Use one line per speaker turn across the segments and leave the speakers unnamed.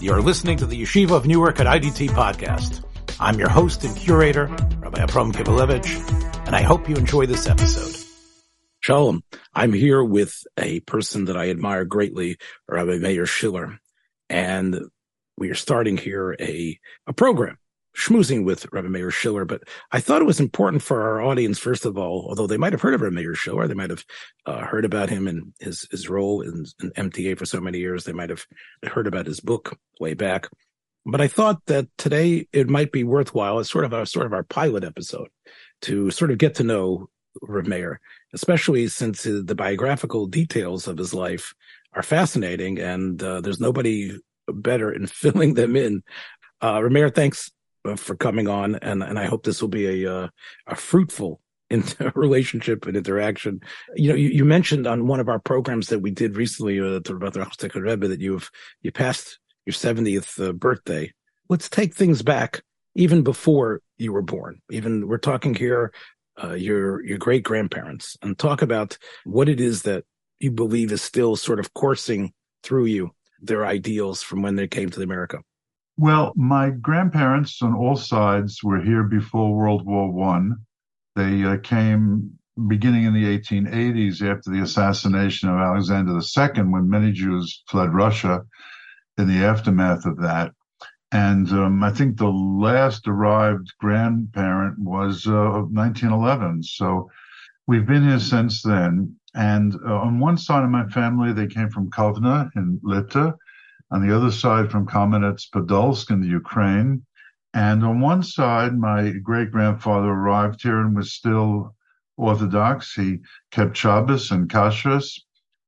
You're listening to the Yeshiva of Newark at IDT podcast. I'm your host and curator, Rabbi Abram Kibalevich, and I hope you enjoy this episode. Shalom. I'm here with a person that I admire greatly, Rabbi Meir Schiller, and we are starting here a, a program schmoozing with Rabbi Meir Schiller, but I thought it was important for our audience, first of all, although they might have heard of Rabbi Meir Schiller, they might have uh, heard about him and his, his role in, in, MTA for so many years. They might have heard about his book way back. But I thought that today it might be worthwhile as sort of a sort of our pilot episode to sort of get to know Rabbi Meir, especially since the biographical details of his life are fascinating and uh, there's nobody better in filling them in. Uh, Rameir, thanks for coming on, and and I hope this will be a uh, a fruitful relationship and interaction. You know, you, you, mentioned on one of our programs that we did recently uh, about the Rebbe that you've you passed your seventieth uh, birthday. Let's take things back even before you were born. Even we're talking here, uh, your your great grandparents, and talk about what it is that you believe is still sort of coursing through you, their ideals from when they came to America.
Well, my grandparents on all sides were here before World War One. They uh, came beginning in the 1880s after the assassination of Alexander II, when many Jews fled Russia in the aftermath of that. And um, I think the last arrived grandparent was uh, 1911. So we've been here since then. And uh, on one side of my family, they came from Kovna in Lita on the other side from Kamenets Podolsk in the Ukraine. And on one side, my great grandfather arrived here and was still Orthodox. He kept Shabbos and Kashrus,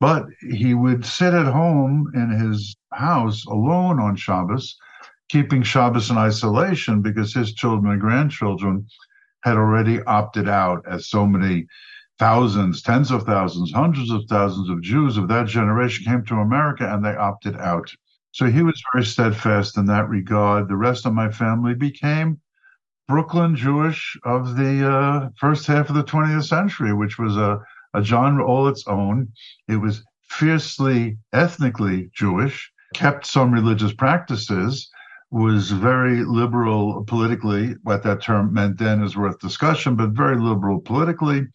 but he would sit at home in his house alone on Shabbos, keeping Shabbos in isolation because his children and grandchildren had already opted out, as so many thousands, tens of thousands, hundreds of thousands of Jews of that generation came to America and they opted out. So he was very steadfast in that regard. The rest of my family became Brooklyn Jewish of the uh, first half of the 20th century, which was a, a genre all its own. It was fiercely ethnically Jewish, kept some religious practices, was very liberal politically. What that term meant then is worth discussion, but very liberal politically.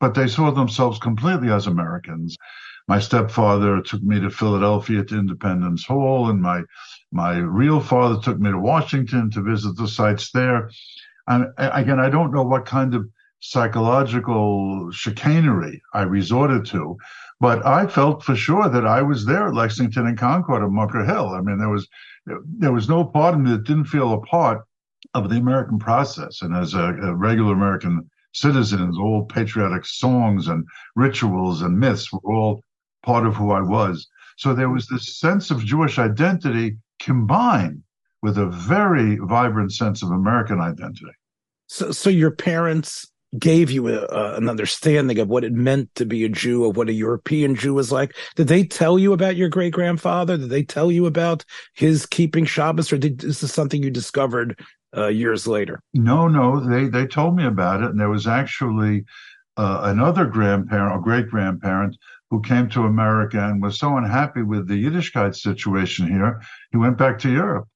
But they saw themselves completely as Americans my stepfather took me to Philadelphia to Independence Hall, and my my real father took me to Washington to visit the sites there. And again, I don't know what kind of psychological chicanery I resorted to, but I felt for sure that I was there at Lexington and Concord and Bunker Hill. I mean, there was there was no part of me that didn't feel a part of the American process. And as a, a regular American citizens, all patriotic songs and rituals and myths were all part of who I was. So there was this sense of Jewish identity combined with a very vibrant sense of American identity.
So, so your parents gave you a, an understanding of what it meant to be a Jew, of what a European Jew was like. Did they tell you about your great grandfather? Did they tell you about his keeping Shabbos, or did, is this something you discovered uh, years later?
No, no, they they told me about it, and there was actually uh, another grandparent or great grandparent who came to America and was so unhappy with the Yiddishkeit situation here, he went back to Europe.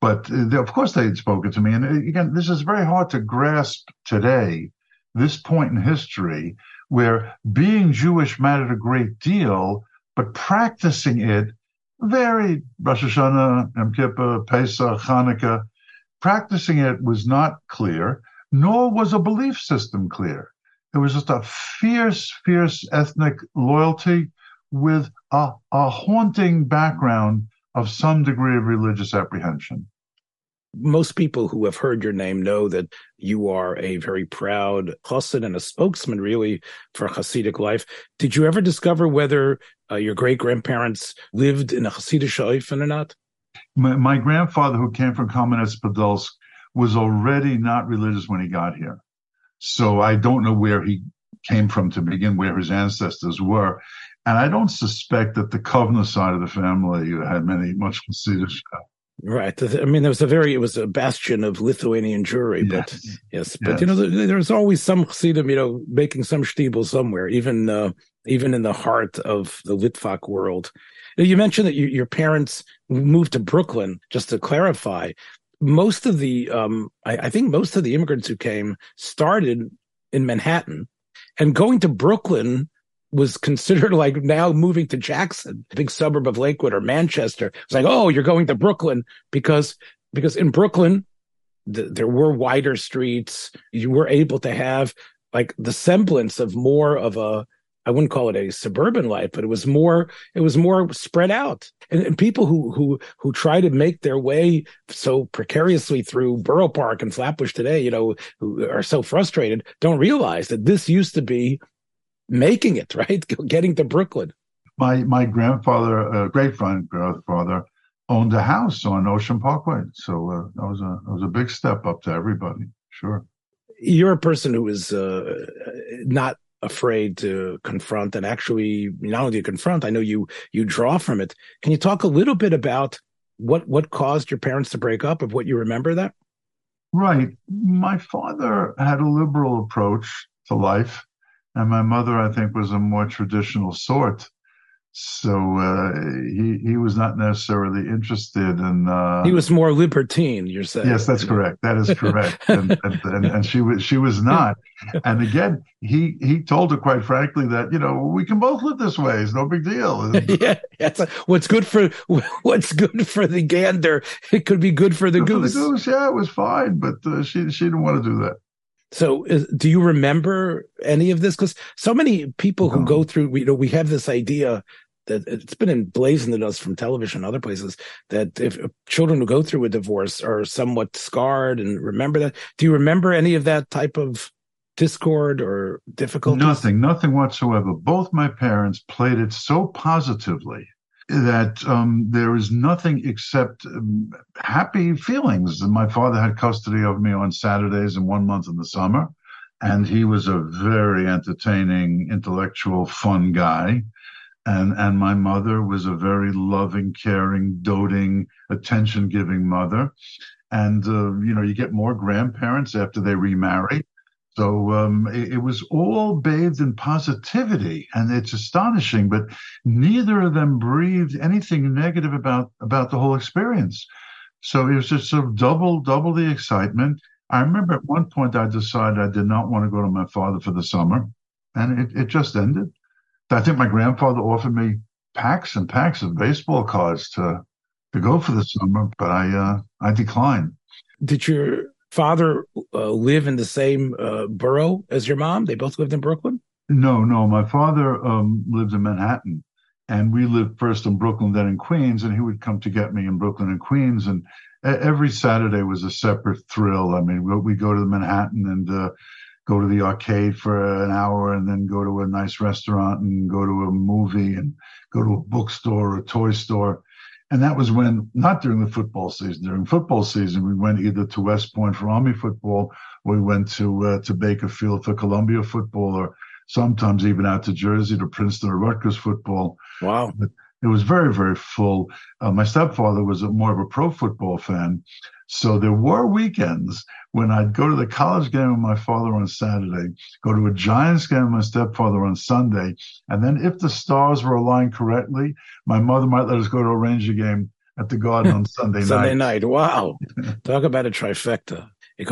But uh, of course, they had spoken to me. And uh, again, this is very hard to grasp today, this point in history, where being Jewish mattered a great deal, but practicing it very Rosh Hashanah, Yom Kippur, Pesach, Hanukkah, practicing it was not clear, nor was a belief system clear. It was just a fierce, fierce ethnic loyalty with a, a haunting background of some degree of religious apprehension.
Most people who have heard your name know that you are a very proud chassid and a spokesman, really, for Hasidic life. Did you ever discover whether uh, your great grandparents lived in a Hasidic shayfin or not?
My, my, grandfather, who came from Kamenets Podolsk, was already not religious when he got here. So I don't know where he came from to begin, where his ancestors were. And I don't suspect that the Kovna side of the family had many, much Hasidic.
Right. I mean, there was a very, it was a bastion of Lithuanian Jewry, but yes, yes but yes. you know, there's always some Chassidim, you know, making some shtibel somewhere, even, uh, even in the heart of the Litvak world. You mentioned that you, your parents moved to Brooklyn. Just to clarify, most of the, um, I, I think most of the immigrants who came started in Manhattan, and going to Brooklyn was considered like now moving to Jackson, a big suburb of Lakewood or Manchester. It's like, oh, you're going to Brooklyn because because in Brooklyn the, there were wider streets. You were able to have like the semblance of more of a I wouldn't call it a suburban life, but it was more it was more spread out. And, and, people who who who try to make their way so precariously through Borough Park and Flatbush today, you know, who are so frustrated, don't realize that this used to be making it right, getting to Brooklyn.
My my grandfather, uh, great grandfather, owned a house on Ocean Parkway, so uh, that was a that was a big step up to everybody. Sure.
You're a person who is uh, not afraid to confront and actually not only confront i know you you draw from it. Can you talk a little bit about what what caused your parents to break up of what you remember that?
Right. My father had a liberal approach to life and my mother i think was a more traditional sort so uh, he he was not necessarily interested in. Uh,
he was more libertine. You're saying?
Yes, that's correct. That is correct. and, and, and, and, she was she was not. And again, he he told her quite frankly that you know we can both live this way. It's no big deal.
yeah, that's a, what's good for what's good for the gander. It could be good for the good goose.
For the goose, yeah, it was fine, but uh, she she didn't want to do that.
So, is, do you remember any of this? Because so many people who no. go through, you know, we have this idea that it's been emblazoned in us from television and other places that if children who go through a divorce are somewhat scarred and remember that. Do you remember any of that type of discord or difficulty?
Nothing, nothing whatsoever. Both my parents played it so positively that um, there is nothing except um, happy feelings. My father had custody of me on Saturdays and one month in the summer. And he was a very entertaining, intellectual, fun guy and and my mother was a very loving caring doting attention giving mother. And uh, you know you get more grandparents after they remarry. So um, it, it, was all bathed in positivity and it's astonishing but neither of them breathed anything negative about about the whole experience. So it was just sort of double double the excitement. I remember at one point i decided i did not want to go to my father for the summer and it, it just ended I think my grandfather offered me packs and packs of baseball cards to to go for the summer, but I uh, I declined.
Did your father uh, live in the same uh, borough as your mom? They both lived in Brooklyn.
No, no. My father um, lived in Manhattan, and we lived first in Brooklyn, then in Queens. And he would come to get me in Brooklyn and Queens, and every Saturday was a separate thrill. I mean, we go to the Manhattan and uh, go to the arcade for an hour and then go to a nice restaurant and go to a movie and go to a bookstore or a toy store. And that was when, not during the football season, during football season, we went either to West Point for Army football, or we went to uh, to Baker Field for Columbia football, or sometimes even out to Jersey to Princeton or Rutgers football.
Wow.
But it was very, very full. Uh, my stepfather was a, more of a pro football fan. So there were weekends when I'd go to the college game with my father on Saturday, go to a Giants game with my stepfather on Sunday, and then if the stars were aligned correctly, my mother might let us go to a Ranger game at the Garden on Sunday night.
Sunday night, wow! Talk about a trifecta.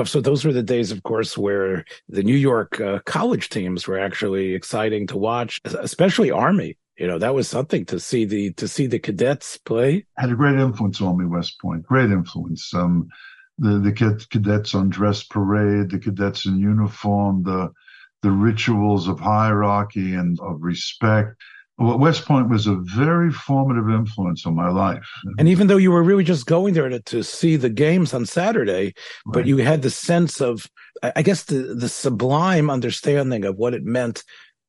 So those were the days, of course, where the New York uh, college teams were actually exciting to watch, especially Army you know that was something to see the to see the cadets play
had a great influence on me west point great influence um the the cadets on dress parade the cadets in uniform the the rituals of hierarchy and of respect well, West Point was a very formative influence on my life.
And even though you were really just going there to, to see the games on Saturday, right. but you had the sense of, I guess, the, the sublime understanding of what it meant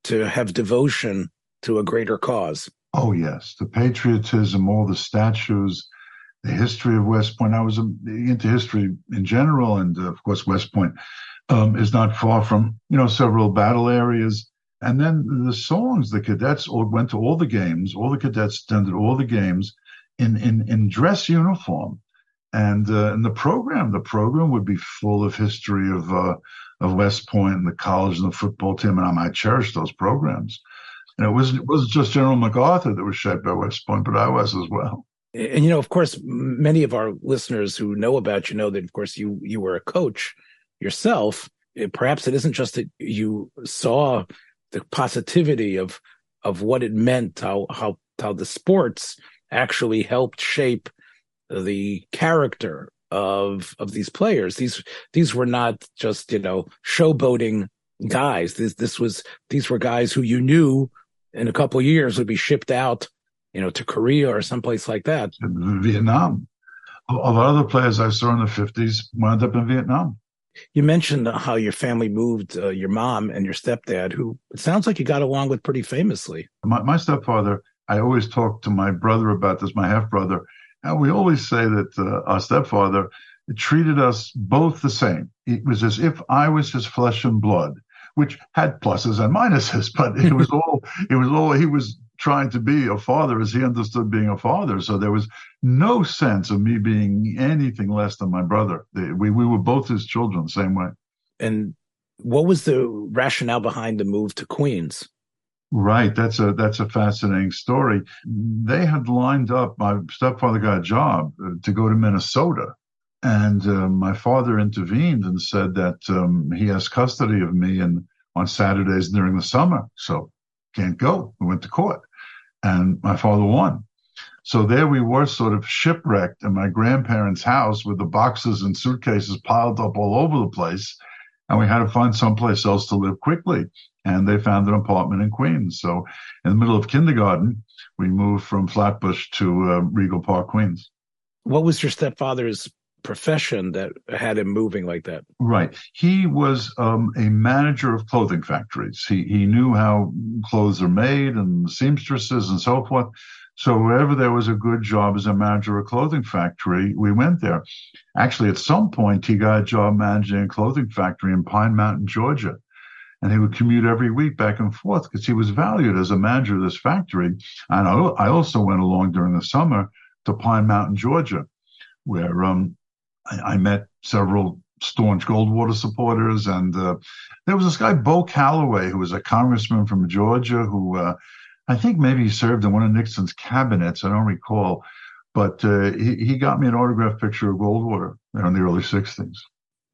to have devotion to a greater cause.
Oh, yes. The patriotism, all the statues, the history of West Point. I was um, into history in general, and of course, West Point um, is not far from, you know, several battle areas. And then the songs, the cadets all went to all the games, all the cadets attended all the games in, in, in dress uniform. And, uh, and the program, the program would be full of history of, uh, of West Point and the college and the football team. And I, I cherish those programs. And it wasn't it wasn't just General MacArthur that was shaped by West Point, but I was as well.
And you know, of course, many of our listeners who know about you know that, of course, you you were a coach yourself. Perhaps it isn't just that you saw the positivity of of what it meant, how how how the sports actually helped shape the character of of these players. These these were not just you know showboating guys. This this was these were guys who you knew in a couple years would be shipped out, you know, to Korea or someplace like that.
Vietnam. A lot of the players I saw in the fifties wound up in Vietnam.
You mentioned how your family moved, uh, your mom and your stepdad, who it sounds like you got along with pretty famously.
My, my stepfather, I always talk to my brother about this, my half brother, and we always say that uh, our stepfather treated us both the same. It was as if I was his flesh and blood, which had pluses and minuses, but it was all, it was all, he was trying to be a father as he understood being a father. So there was no sense of me being anything less than my brother. We, we were both his children the same way.
And what was the rationale behind the move to Queens?
Right, that's a that's a fascinating story. They had lined up. My stepfather got a job uh, to go to Minnesota, and uh, my father intervened and said that um, he has custody of me and on Saturdays during the summer, so can't go. We went to court, and my father won. So there we were, sort of shipwrecked in my grandparents' house with the boxes and suitcases piled up all over the place, and we had to find someplace else to live quickly and they found an apartment in Queens. So in the middle of kindergarten, we moved from Flatbush to uh, Rego Park, Queens.
What was your stepfather's profession that had him moving like that?
Right. He was um, a manager of clothing factories. He he knew how clothes are made and seamstresses and so forth. So wherever there was a good job as a manager of a clothing factory, we went there. Actually, at some point, he got a job managing a clothing factory in Pine Mountain, Georgia and he would commute every week back and forth because he was valued as a manager of this factory. And I, also went along during the summer to Pine Mountain, Georgia, where um, I, I, met several staunch Goldwater supporters. And uh, there was this guy, Bo Callaway, who was a congressman from Georgia, who uh, I think maybe he served in one of Nixon's cabinets. I don't recall. But uh, he, he got me an autographed picture of Goldwater in the early 60s.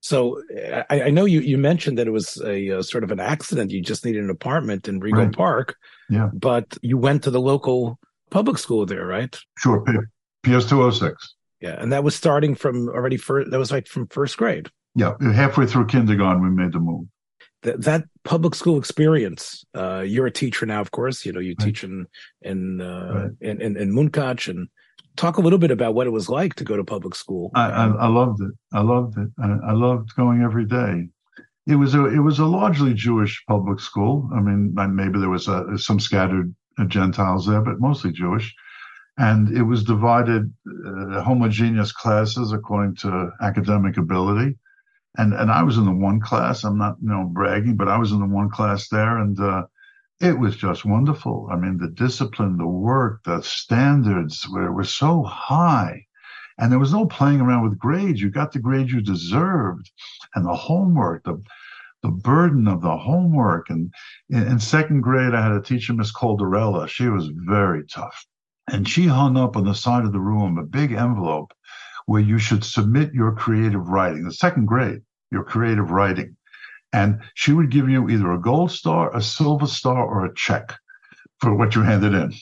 So I, I, know you, you mentioned that it was a, a, sort of an accident. You just needed an apartment in Rego right. Park.
Yeah.
But you went to the local public school there, right?
Sure. PS 206.
Yeah. And that was starting from already first, that was like from first grade.
Yeah. Halfway through kindergarten, we made the move.
That, that public school experience, uh, you're a teacher now, of course, you know, you right. teach in, in, uh, right. in, in, in Munkach and, talk a little bit about what it was like to go to public school.
I, I, I loved it. I loved it. I, I, loved going every day. It was a it was a largely Jewish public school. I mean, maybe there was a, some scattered Gentiles there, but mostly Jewish. And it was divided uh, homogeneous classes according to academic ability. And and I was in the one class. I'm not you know bragging, but I was in the one class there, and uh, it was just wonderful. I mean, the discipline, the work, the standards were, were so high. And there was no playing around with grades. You got the grades you deserved. And the homework, the the burden of the homework. And in, in second grade, I had a teacher, Miss Calderella. She was very tough. And she hung up on the side of the room a big envelope where you should submit your creative writing. The second grade, your creative writing. And she would give you either a gold star, a silver star, or a check for what you handed in.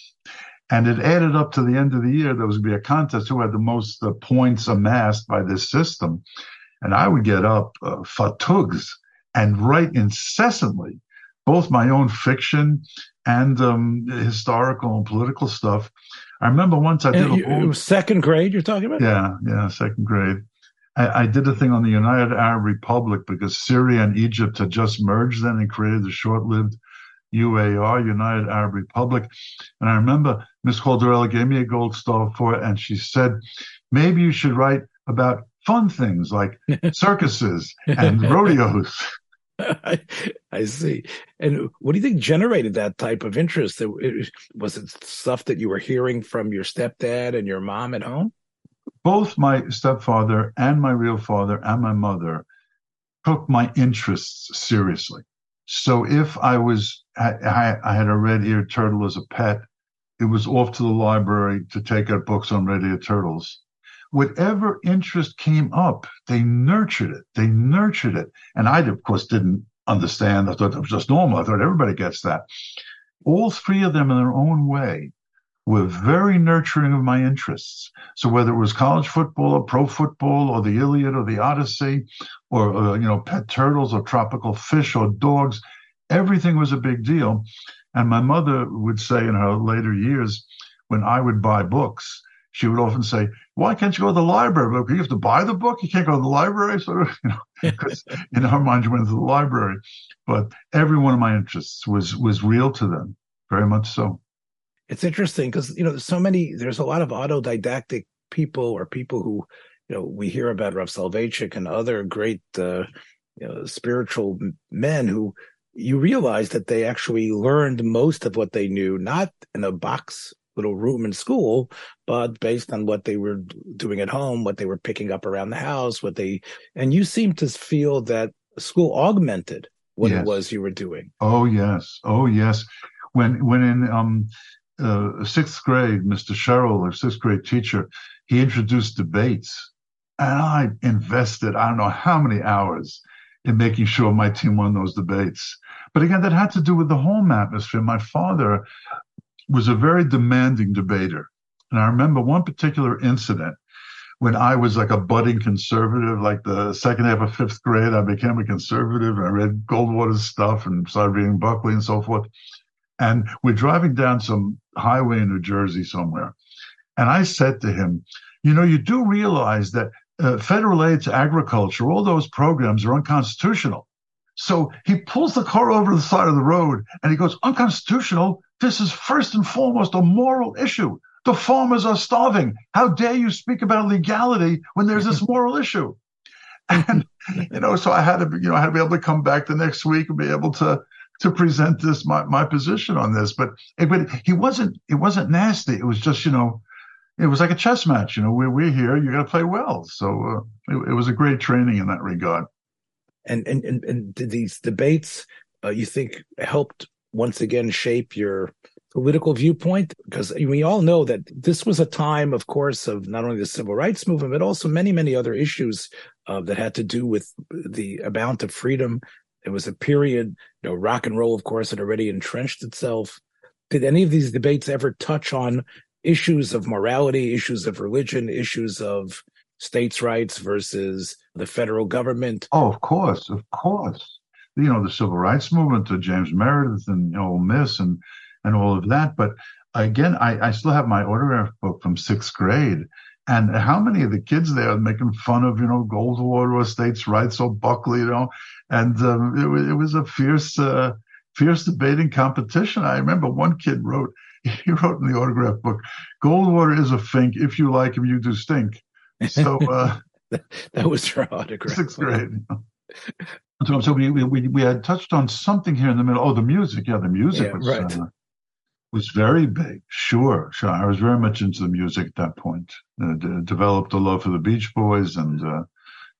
And it added up to the end of the year. There was going to be a contest who had the most uh, points amassed by this system. And I would get up uh, fatugs and write incessantly, both my own fiction and um, historical and political stuff. I remember once I did
a second grade. You're talking about?
Yeah, yeah, second grade. I, I, did a thing on the United Arab Republic because Syria and Egypt had just merged then and created the short-lived UAR, United Arab Republic. And I remember Miss Calderella gave me a gold star for it, and she said, maybe you should write about fun things like circuses and rodeos.
I, I, see. And what do you think generated that type of interest? Was it stuff that you were hearing from your stepdad and your mom at home?
both my stepfather and my real father and my mother took my interests seriously. So if I was, I, I had a red-eared turtle as a pet, it was off to the library to take out books on red-eared turtles. Whatever interest came up, they nurtured it. They nurtured it. And I, of course, didn't understand. I thought it was just normal. I thought everybody gets that. All three of them in their own way were very nurturing of my interests. So whether it was college football or pro football or the Iliad or the Odyssey or, uh, you know, pet turtles or tropical fish or dogs, everything was a big deal. And my mother would say in her later years, when I would buy books, she would often say, "Why can't you go to the library? But you have to buy the book. You can't go to the library." So, you know, because in her mind, you went to the library. But every one of my interests was was real to them, very much so
it's interesting because you know there's so many there's a lot of autodidactic people or people who you know we hear about Rav Soloveitchik and other great uh, you know, spiritual men who you realize that they actually learned most of what they knew not in a box little room in school but based on what they were doing at home what they were picking up around the house what they and you seem to feel that school augmented what yes. it was you were doing
oh yes oh yes when when in um uh, sixth grade, Mr. Sherrill, our sixth grade teacher, he introduced debates. And I invested, I don't know how many hours in making sure my team won those debates. But again, that had to do with the home atmosphere. My father was a very demanding debater. And I remember one particular incident when I was like a budding conservative, like the second half of fifth grade, I became a conservative I read Goldwater's stuff and started reading Buckley and so forth. And we're driving down some highway in New Jersey somewhere. And I said to him, you know, you do realize that uh, federal aid to agriculture, all those programs are unconstitutional. So he pulls the car over to the side of the road and he goes, unconstitutional. This is first and foremost a moral issue. The farmers are starving. How dare you speak about legality when there's this moral issue? And, you know, so I had to, you know, I had to be able to come back the next week and be able to, to present this my, my position on this. But but he wasn't it wasn't nasty. It was just you know it was like a chess match. You know we're we're here. You got to play well. So uh, it, it, was a great training in that regard.
And and and, and these debates uh, you think helped once again shape your political viewpoint because we all know that this was a time of course of not only the civil rights movement but also many many other issues uh, that had to do with the amount of freedom it was a period, you know, rock and roll, of course, had already entrenched itself. Did any of these debates ever touch on issues of morality, issues of religion, issues of states' rights versus the federal government?
Oh, of course, of course. You know, the civil rights movement to James Meredith and you know, Ole Miss and and all of that. But again, I, I still have my autograph book from sixth grade and how many of the kids there are making fun of, you know, Goldwater or states' rights or Buckley, you know? And um, it, was, it was a fierce, uh, fierce debating competition. I remember one kid wrote, he wrote in the autograph book, Goldwater is a fink. If you like him, you do stink. So uh,
that was your autograph.
Sixth grade. So, so we, we we had touched on something here in the middle. Oh, the music. Yeah, the music yeah, was, right. Uh, was very big. Sure, sure. I was very much into the music at that point. Uh, d- developed a love for the Beach Boys and uh,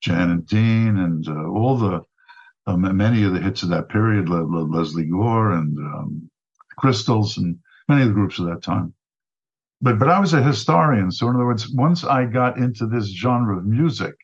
Jan and Dean and uh, all the uh, many of the hits of that period, Le- Le- Lesley Gore and um, Crystals and many of the groups of that time. But but I was a historian, so in other words, once I got into this genre of music,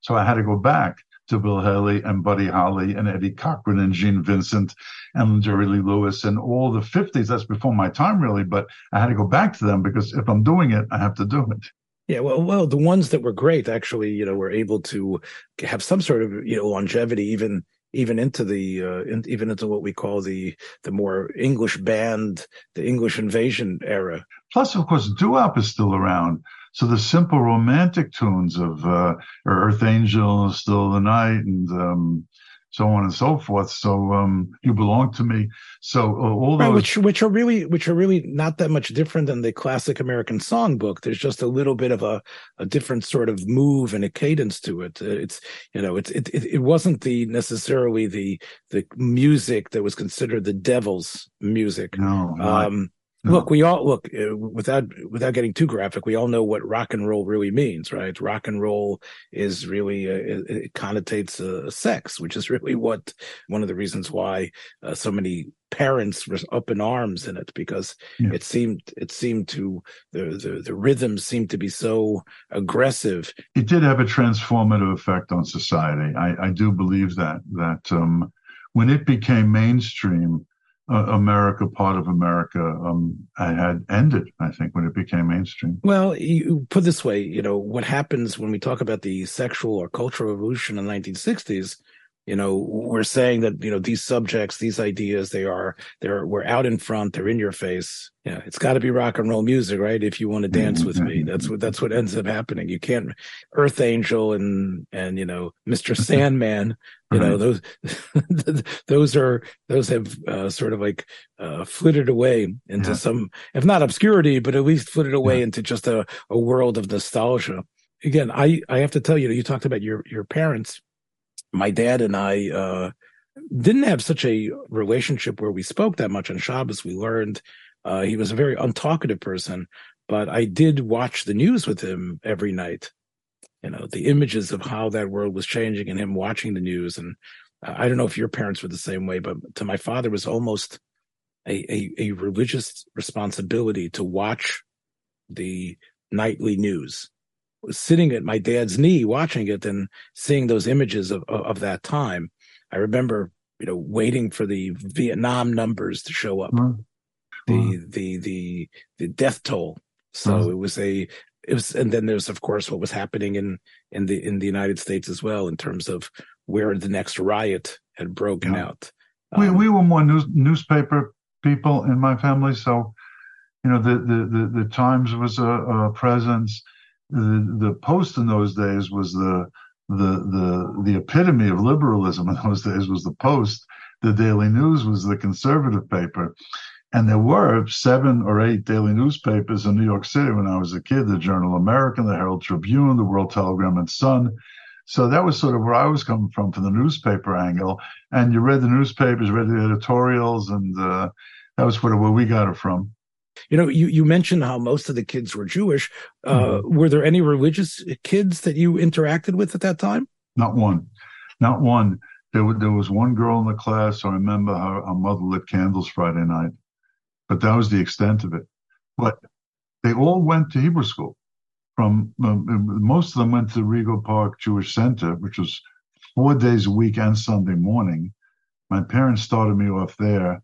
so I had to go back to Bill Haley and Buddy Holly and Eddie Cochran and Gene Vincent and Jerry Lee Lewis and all the 50s. That's before my time, really, but I had to go back to them because if I'm doing it, I have to do it.
Yeah, well, well, the ones that were great actually, you know, were able to have some sort of you know longevity, even even into the uh, in, even into what we call the the more English band, the English invasion era.
Plus, of course, doo-wop is still around. So the simple romantic tunes of uh, Earth Angel, Still the Night, and um, so on and so forth. So um, you belong to me. So uh, all those,
right, which which are really which are really not that much different than the classic American songbook. There's just a little bit of a, a different sort of move and a cadence to it. Uh, it's you know it's it, it, it wasn't the necessarily the the music that was considered the devil's music.
No,
um. Look, we all look uh, without without getting too graphic. We all know what rock and roll really means, right? Rock and roll is really uh, it, it connotates uh, sex, which is really what one of the reasons why uh, so many parents were up in arms in it because yeah. it seemed it seemed to the, the the rhythm seemed to be so aggressive.
It did have a transformative effect on society. I, I do believe that that um, when it became mainstream uh, America, part of America, um, had ended. I think when it became mainstream.
Well, you put this way, you know, what happens when we talk about the sexual or cultural revolution in the 1960s you know we're saying that you know these subjects these ideas they are they're we're out in front they're in your face. Yeah it's got to be rock and roll music right? If you want to dance with me. That's what that's what ends up happening. You can't earth angel and and you know mr sandman you know those those are those have uh, sort of like uh, flitted away into yeah. some if not obscurity but at least flitted away yeah. into just a, a world of nostalgia. Again i i have to tell you you talked about your your parents my dad and I uh, didn't have such a relationship where we spoke that much on Shabbos. We learned uh, he was a very untalkative person, but I did watch the news with him every night. You know, the images of how that world was changing and him watching the news. And uh, I don't know if your parents were the same way, but to my father was almost a, a, a religious responsibility to watch the nightly news sitting at my dad's knee watching it and seeing those images of, of, of that time. I remember, you know, waiting for the Vietnam numbers to show up, mm-hmm. the the the the death toll. So mm-hmm. it was a it was, and then there's of course what was happening in in the in the United States as well in terms of where the next riot had broken yeah. out.
We um, we were more news, newspaper people in my family, so you know the the the, the Times was a, a presence the, the Post in those days was the the the the epitome of liberalism in those days was the Post. The Daily News was the conservative paper. And there were seven or eight daily newspapers in New York City when I was a kid the Journal American, the Herald Tribune, the World Telegram and Sun. So that was sort of where I was coming from, from the newspaper angle. And you read the newspapers, read the editorials, and uh, that was sort of where we got it from.
You know, you, you mentioned how most of the kids were Jewish. Uh, mm-hmm. Were there any religious kids that you interacted with at that time?
Not one. Not one. There, there was one girl in the class. I remember her, her mother lit candles Friday night, but that was the extent of it. But they all went to Hebrew school. From um, most of them went to Rego Park Jewish Center, which was four days a week and Sunday morning. My parents started me off there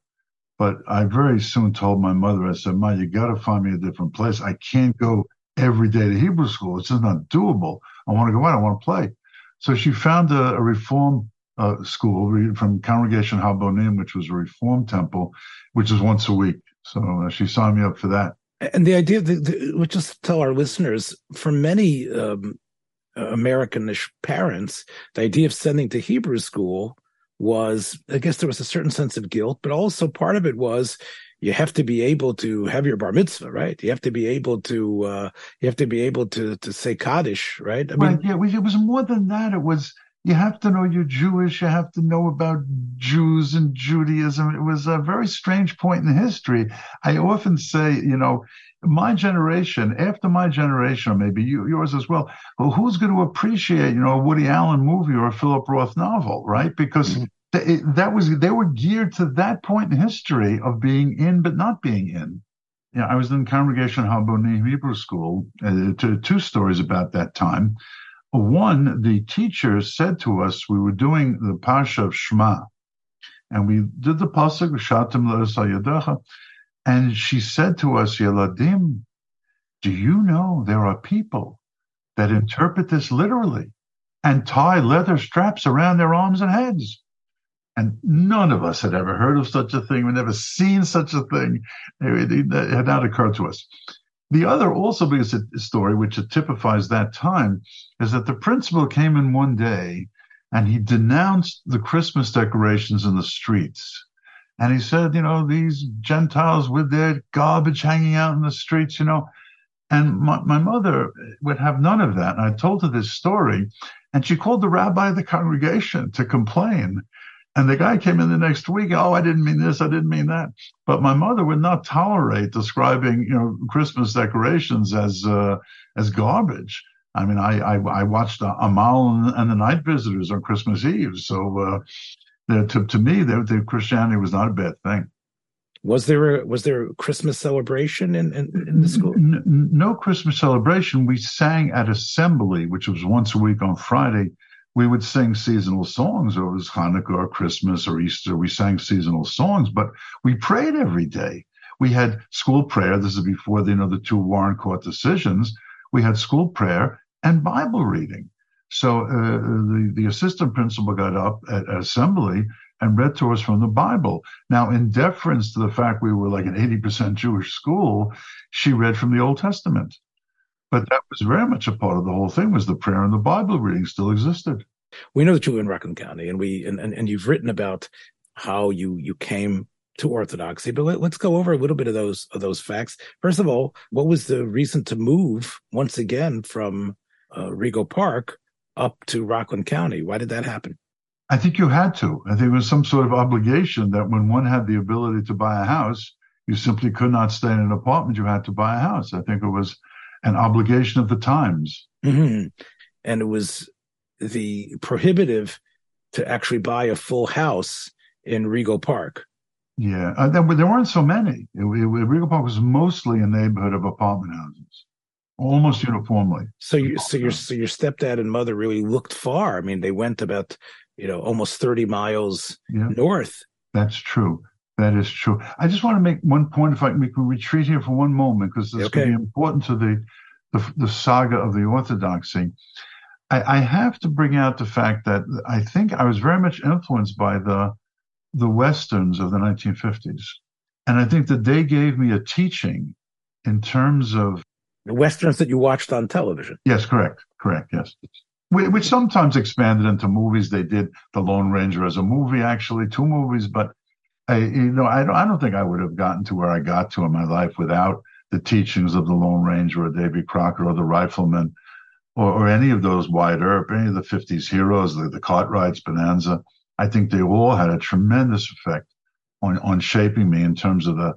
but I very soon told my mother, I said, Ma, you got to find me a different place. I can't go every day to Hebrew school. It's just not doable. I want to go out. I want to play. So she found a, a reform uh, school from Congregation Habonim, which was a reform temple, which is once a week. So uh, she signed me up for that.
And the idea that, we'll just tell our listeners, for many um, Americanish parents, the idea of sending to Hebrew school was I guess there was a certain sense of guilt, but also part of it was you have to be able to have your bar mitzvah, right? You have to be able to uh, you have to be able to to say kaddish, right?
I mean, right, yeah, it was more than that. It was you have to know you're Jewish. You have to know about Jews and Judaism. It was a very strange point in history. I often say, you know, my generation, after my generation, or maybe you, yours as well, well, who's going to appreciate, you know, a Woody Allen movie or a Philip Roth novel, right? Because mm-hmm. th- that was they were geared to that point in history of being in but not being in. Yeah, I was in Congregation Habonim Hebrew School. Uh, to, two stories about that time. One, the teacher said to us, we were doing the Pasha of Shema, and we did the pasuk Shatim Yadecha, and she said to us, Yeladim, do you know there are people that interpret this literally and tie leather straps around their arms and heads? And none of us had ever heard of such a thing. We'd never seen such a thing. It, had not occurred to us. The other also a story which typifies that time is that the principal came in one day and he denounced the Christmas decorations in the streets. And he said, you know, these Gentiles with their garbage hanging out in the streets, you know. And my, my mother would have none of that. And I told her this story, and she called the rabbi of the congregation to complain. And the guy came in the next week. Oh, I didn't mean this. I didn't mean that. But my mother would not tolerate describing, you know, Christmas decorations as uh, as garbage. I mean, I I, I watched Amahl and the Night Visitors on Christmas Eve. So uh, to to me, the, the Christianity was not a bad thing.
Was there a was there a Christmas celebration in, in, in the school?
No Christmas celebration. We sang at assembly, which was once a week on Friday we would sing seasonal songs, or it was Hanukkah or Christmas or Easter. We sang seasonal songs, but we prayed every day. We had school prayer. This is before the, you know, the two Warren Court decisions. We had school prayer and Bible reading. So uh, the, the assistant principal got up at, assembly and read to us from the Bible. Now, in deference to the fact we were like an 80% Jewish school, she read from the Old Testament. But that was very much a part of the whole thing was the prayer and the Bible reading still existed.
We know that you were in Rockland County and we and, and, and you've written about how you you came to orthodoxy, but let, us go over a little bit of those of those facts. First of all, what was the reason to move once again from uh, Rego Park up to Rockland County? Why did that happen?
I think you had to. I think it was some sort of obligation that when one had the ability to buy a house, you simply could not stay in an apartment. You had to buy a house. I think it was an obligation of the times.
Mm-hmm. And it was the prohibitive to actually buy a full house in Rego Park.
Yeah, uh, there, there, weren't so many. It, it, Rego Park was mostly a neighborhood of apartment houses, almost uniformly.
So, you, so your so your stepdad and mother really looked far. I mean, they went about you know almost thirty miles yeah, north.
That's true. That is true. I just want to make one point, if I can, we can retreat here for one moment, because this okay. be important to the, the, the saga of the orthodoxy. I, I, have to bring out the fact that I think I was very much influenced by the the westerns of the 1950s, and I think that they gave me a teaching in terms of
the westerns that you watched on television.
Yes, correct, correct. Yes, which sometimes expanded into movies. They did The Lone Ranger as a movie, actually, two movies, but I, you know, I don't, I don't think I would have gotten to where I got to in my life without the teachings of the Lone Ranger or Davy Crockett or the Rifleman or, or any of those Wyatt Earp, any of the 50s heroes, the, the Cartwrights, Bonanza. I think they all had a tremendous effect on, on shaping me in terms of the,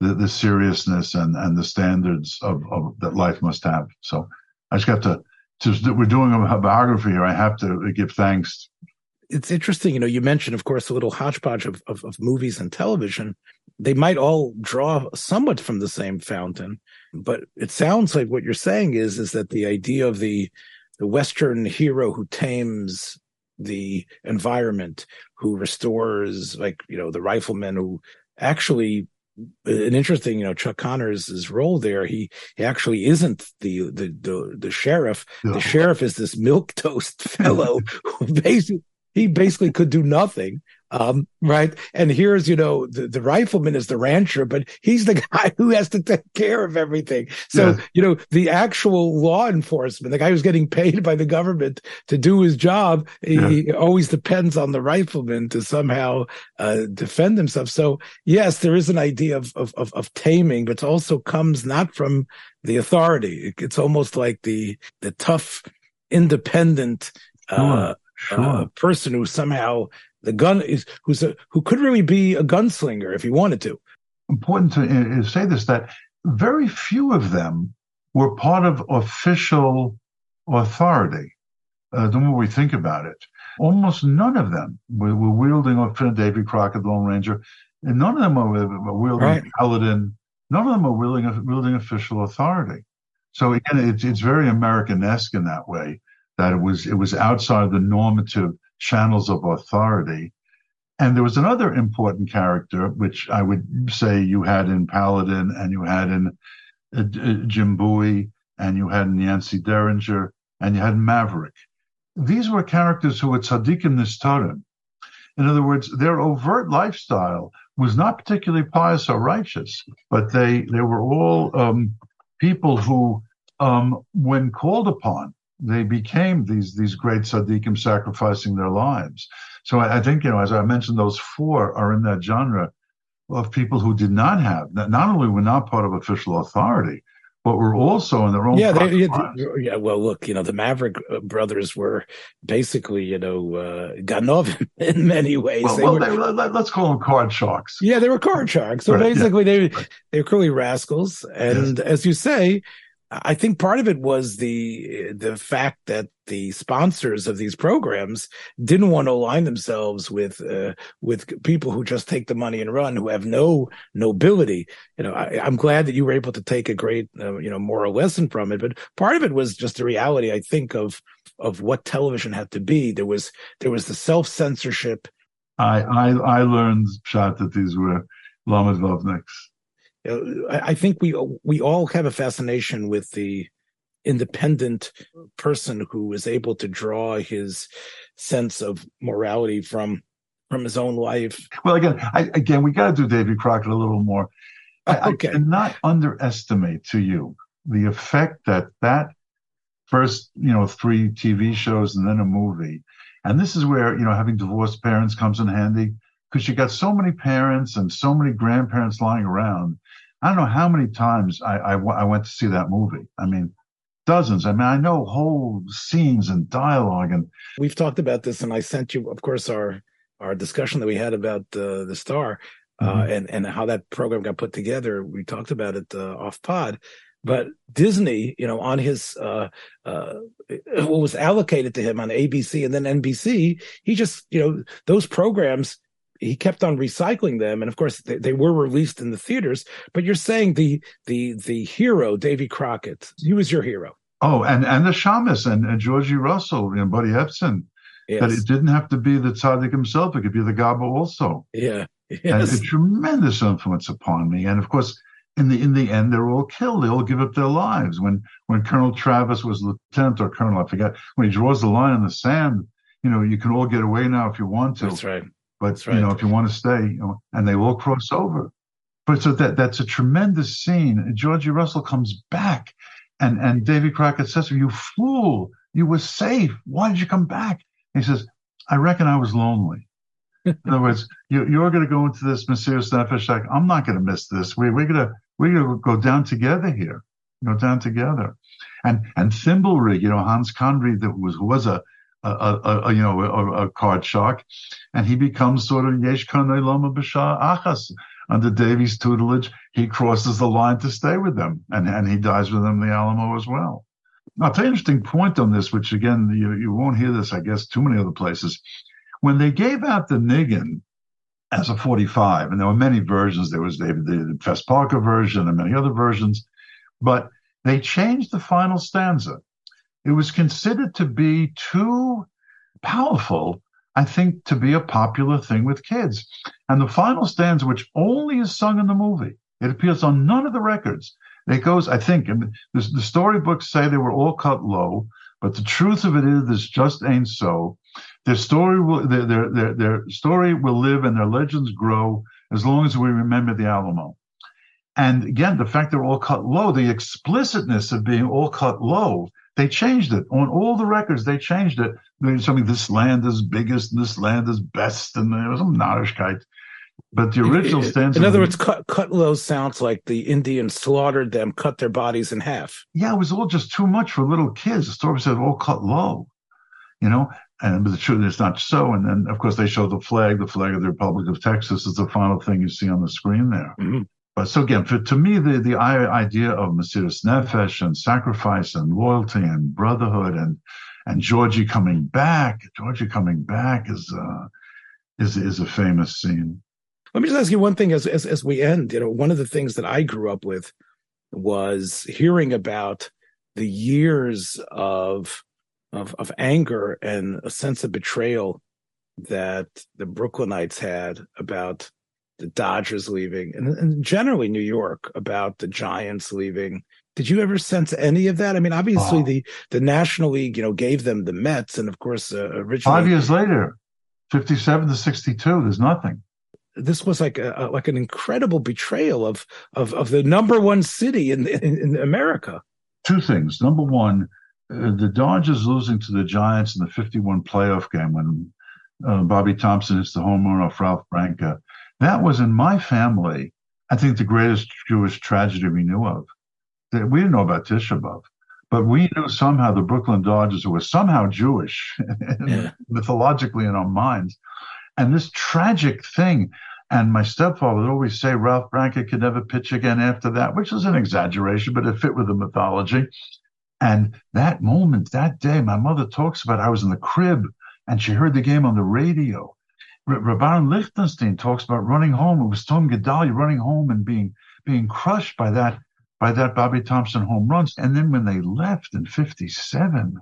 the, the seriousness and, and the standards of, of that life must have. So I just got to, just we're doing a biography here. I have to give thanks
it's interesting, you know, you mentioned, of course, a little hodgepodge of, of, of, movies and television. They might all draw somewhat from the same fountain, but it sounds like what you're saying is, is that the idea of the, the Western hero who tames the environment, who restores, like, you know, the rifleman who actually an interesting, you know, Chuck Connors' role there. He, he actually isn't the the the, the sheriff. No. The sheriff is this milk toast fellow who basically he basically could do nothing. Um, right. And here's, you know, the, the, rifleman is the rancher, but he's the guy who has to take care of everything. So, yes. you know, the actual law enforcement, the guy who's getting paid by the government to do his job, yeah. he always depends on the rifleman to somehow, uh, defend himself. So yes, there is an idea of, of, of, of taming, but it also comes not from the authority. It's almost like the, the tough, independent, uh, sure. uh, person who somehow the gun is who's a who could really be a gunslinger if he wanted to.
Important to uh, say this that very few of them were part of official authority. Uh, the more we think about it, almost none of them were, were wielding a Davy Crockett, Lone Ranger, and none of them were, were wielding right. paladin. None of them are wielding, wielding official authority. So again, it's it's very Americanesque in that way that it was it was outside the normative channels of authority. And there was another important character, which I would say you had in Paladin and you had in uh, uh, Jim Bowie and you had in Yancey Derringer and you had Maverick. These were characters who were tzaddikim nistarim. In other words, their overt lifestyle was not particularly pious or righteous, but they they were all um, people who, um, when called upon, they became these these great tzaddikim sacrificing their lives. So I, I, think you know, as I mentioned, those four are in that genre of people who did not have not only were not part of official authority, but were also in their own.
Yeah, they, yeah, Well, look, you know, the Maverick uh, brothers were basically, you know, uh, Ganov in many ways.
Well,
they
well
were,
they, let, us call them card sharks.
Yeah, they were card sharks. So right, basically, yeah. they they were clearly rascals. And yes. as you say, I think part of it was the the fact that the sponsors of these programs didn't want to align themselves with uh, with people who just take the money and run, who have no nobility. You know, I, am glad that you were able to take a great uh, you know moral lesson from it, but part of it was just the reality. I think of of what television had to be. There was there was the self censorship.
I I I learned shot that these were Lamed Vovniks
I think we we all have a fascination with the independent person who is able to draw his sense of morality from from his own life.
Well, again, I, again, we got to do David Crockett a little more. I, okay. I cannot underestimate to you the effect that that first, you know, three TV shows and then a movie, and this is where you know having divorced parents comes in handy because you got so many parents and so many grandparents lying around I don't know how many times I, I, I went to see that movie. I mean, dozens. I mean, I know whole scenes and dialogue, and
we've talked about this. And I sent you, of course, our our discussion that we had about uh, the star uh, mm-hmm. and and how that program got put together. We talked about it uh, off pod. But Disney, you know, on his uh, uh, what was allocated to him on ABC and then NBC, he just, you know, those programs he kept on recycling them, and of course they, they, were released in the theaters. But you're saying the the the hero, Davy Crockett, he was your hero.
Oh, and and the Shamus and, and Georgie Russell and Buddy Ebsen. Yes. That it didn't have to be the tzaddik himself; it could be the gaba also.
Yeah,
yes. and a tremendous influence upon me. And of course, in the in the end, they're all killed. They all give up their lives. When when Colonel Travis was lieutenant or colonel, I forget. When he draws the line in the sand, you know, you can all get away now if you want to.
That's right.
But right. you know, if you want to stay, you know, and they will cross over. But so that that's a tremendous scene. Georgie Russell comes back, and and Davy Crockett says, to him, "You fool! You were safe. Why did you come back?" he says, "I reckon I was lonely." In other words, you, are going to go into this Mesiras Nefesh like I'm not going to miss this. We, we're going to we're going to go down together here, go down together. And and Thimblerig, you know, Hans Conried, that was was a a, a, you know, a, a, card shark, and he becomes sort of Yesh Lama Bashar Achas. Under Davy's tutelage, he crosses the line to stay with them, and, and he dies with them in the Alamo as well. Now, an interesting point on this, which again, you, you won't hear this, I guess, too many other places. When they gave out the Niggin as a 45, and there were many versions, there was the, the Fess Parker version and many other versions, but they changed the final stanza it was considered to be too powerful, I think, to be a popular thing with kids. And the final stanza, which only is sung in the movie, it appears on none of the records. It goes, I think, and the, the storybooks say they were all cut low, but the truth of it is, this just ain't so. Their story will, their, their, their, their story will live and their legends grow as long as we remember the Alamo. And again, the fact they're all cut low, the explicitness of being all cut low they changed it on all the records. They changed it. They something this land is biggest and this land is best, and there was some narishkeit. But the original stanza.
In other words, cut, cut low sounds like the Indians slaughtered them, cut their bodies in half.
Yeah, it was all just too much for little kids. The story said all cut low, you know. And but the truth is not so. And then, of course, they show the flag. The flag of the Republic of Texas is the final thing you see on the screen there. Mm-hmm. But so again, for, to me, the, the idea of Mesiras Nefesh and sacrifice and loyalty and brotherhood and and Georgie coming back, Georgie coming back is uh, is is a famous scene.
Let me just ask you one thing as, as as we end. You know, one of the things that I grew up with was hearing about the years of of of anger and a sense of betrayal that the Brooklynites had about the Dodgers leaving, and, and, generally New York about the Giants leaving. Did you ever sense any of that? I mean, obviously oh. the the National League, you know, gave them the Mets, and of course, uh, originally
five years later, fifty-seven to sixty-two, there's nothing.
This was like a, like an incredible betrayal of of of the number one city in in, in America.
Two things. Number one, uh, the Dodgers losing to the Giants in the fifty-one playoff game when uh, Bobby Thomson hits the home run off Ralph Branca that was in my family, I think, the greatest Jewish tragedy we knew of. that we didn't know about Tisha B'av, but we knew somehow the Brooklyn Dodgers were somehow Jewish, yeah. mythologically in our minds. And this tragic thing, and my stepfather would always say Ralph Branca could never pitch again after that, which is an exaggeration, but it fit with the mythology. And that moment, that day, my mother talks about I was in the crib and she heard the game on the radio. Rav Aharon Lichtenstein talks about running home. It was Tzom Gedalia running home and being being crushed by that by that Bobby Thomson home runs. And then when they left in '57,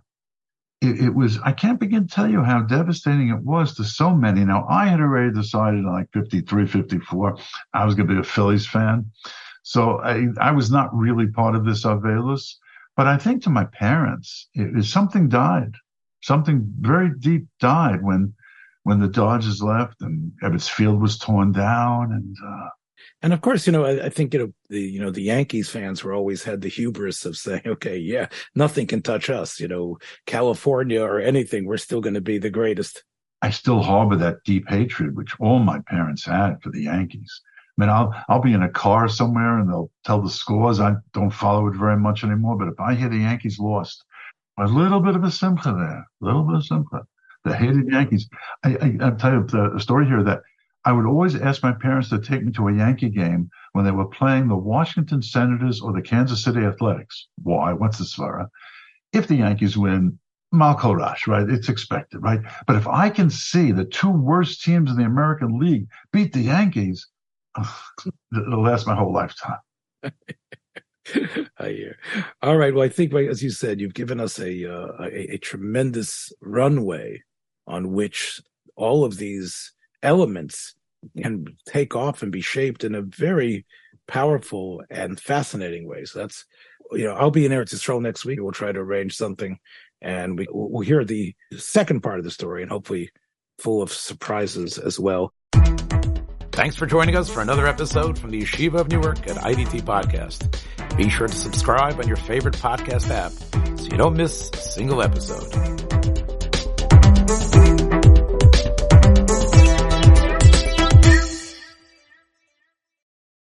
it, it, was I can't begin to tell you how devastating it was to so many. Now I had already decided like 53, 54, I was going to be a Phillies fan. So I, I was not really part of this Avelus. But I think to my parents, it, it, something died. Something very deep died when when the Dodgers left and Ebbets Field was torn down and uh,
and of course, you know, I, I, think you know the you know the Yankees fans were always had the hubris of saying, "Okay, yeah, nothing can touch us." You know, California or anything, we're still going to be the greatest.
I still harbor that deep hatred, which all my parents had for the Yankees. I mean, I'll I'll be in a car somewhere and they'll tell the scores. I don't follow it very much anymore, but if I hear the Yankees lost, a little bit of a simcha there, a little bit of simcha. The hated Yankees. I, I, I'll tell you the story here that I would always ask my parents to take me to a Yankee game when they were playing the Washington Senators or the Kansas City Athletics. Why? What's the svara? If the Yankees win, Malkorash, right? It's expected, right? But if I can see the two worst teams in the American League beat the Yankees, it'll last my whole lifetime.
I hear. All right. Well, I think, as you said, you've given us a, uh, a, a tremendous runway on which all of these elements can take off and be shaped in a very powerful and fascinating way. So that's, you know, I'll be in Eretz Yisrael next week. We'll try to arrange something and we, we'll hear the second part of the story and hopefully full of surprises as well. Thanks for joining us for another episode from the Yeshiva of Newark at IDT Podcast. Be sure to subscribe on your favorite podcast app so you don't miss a single episode.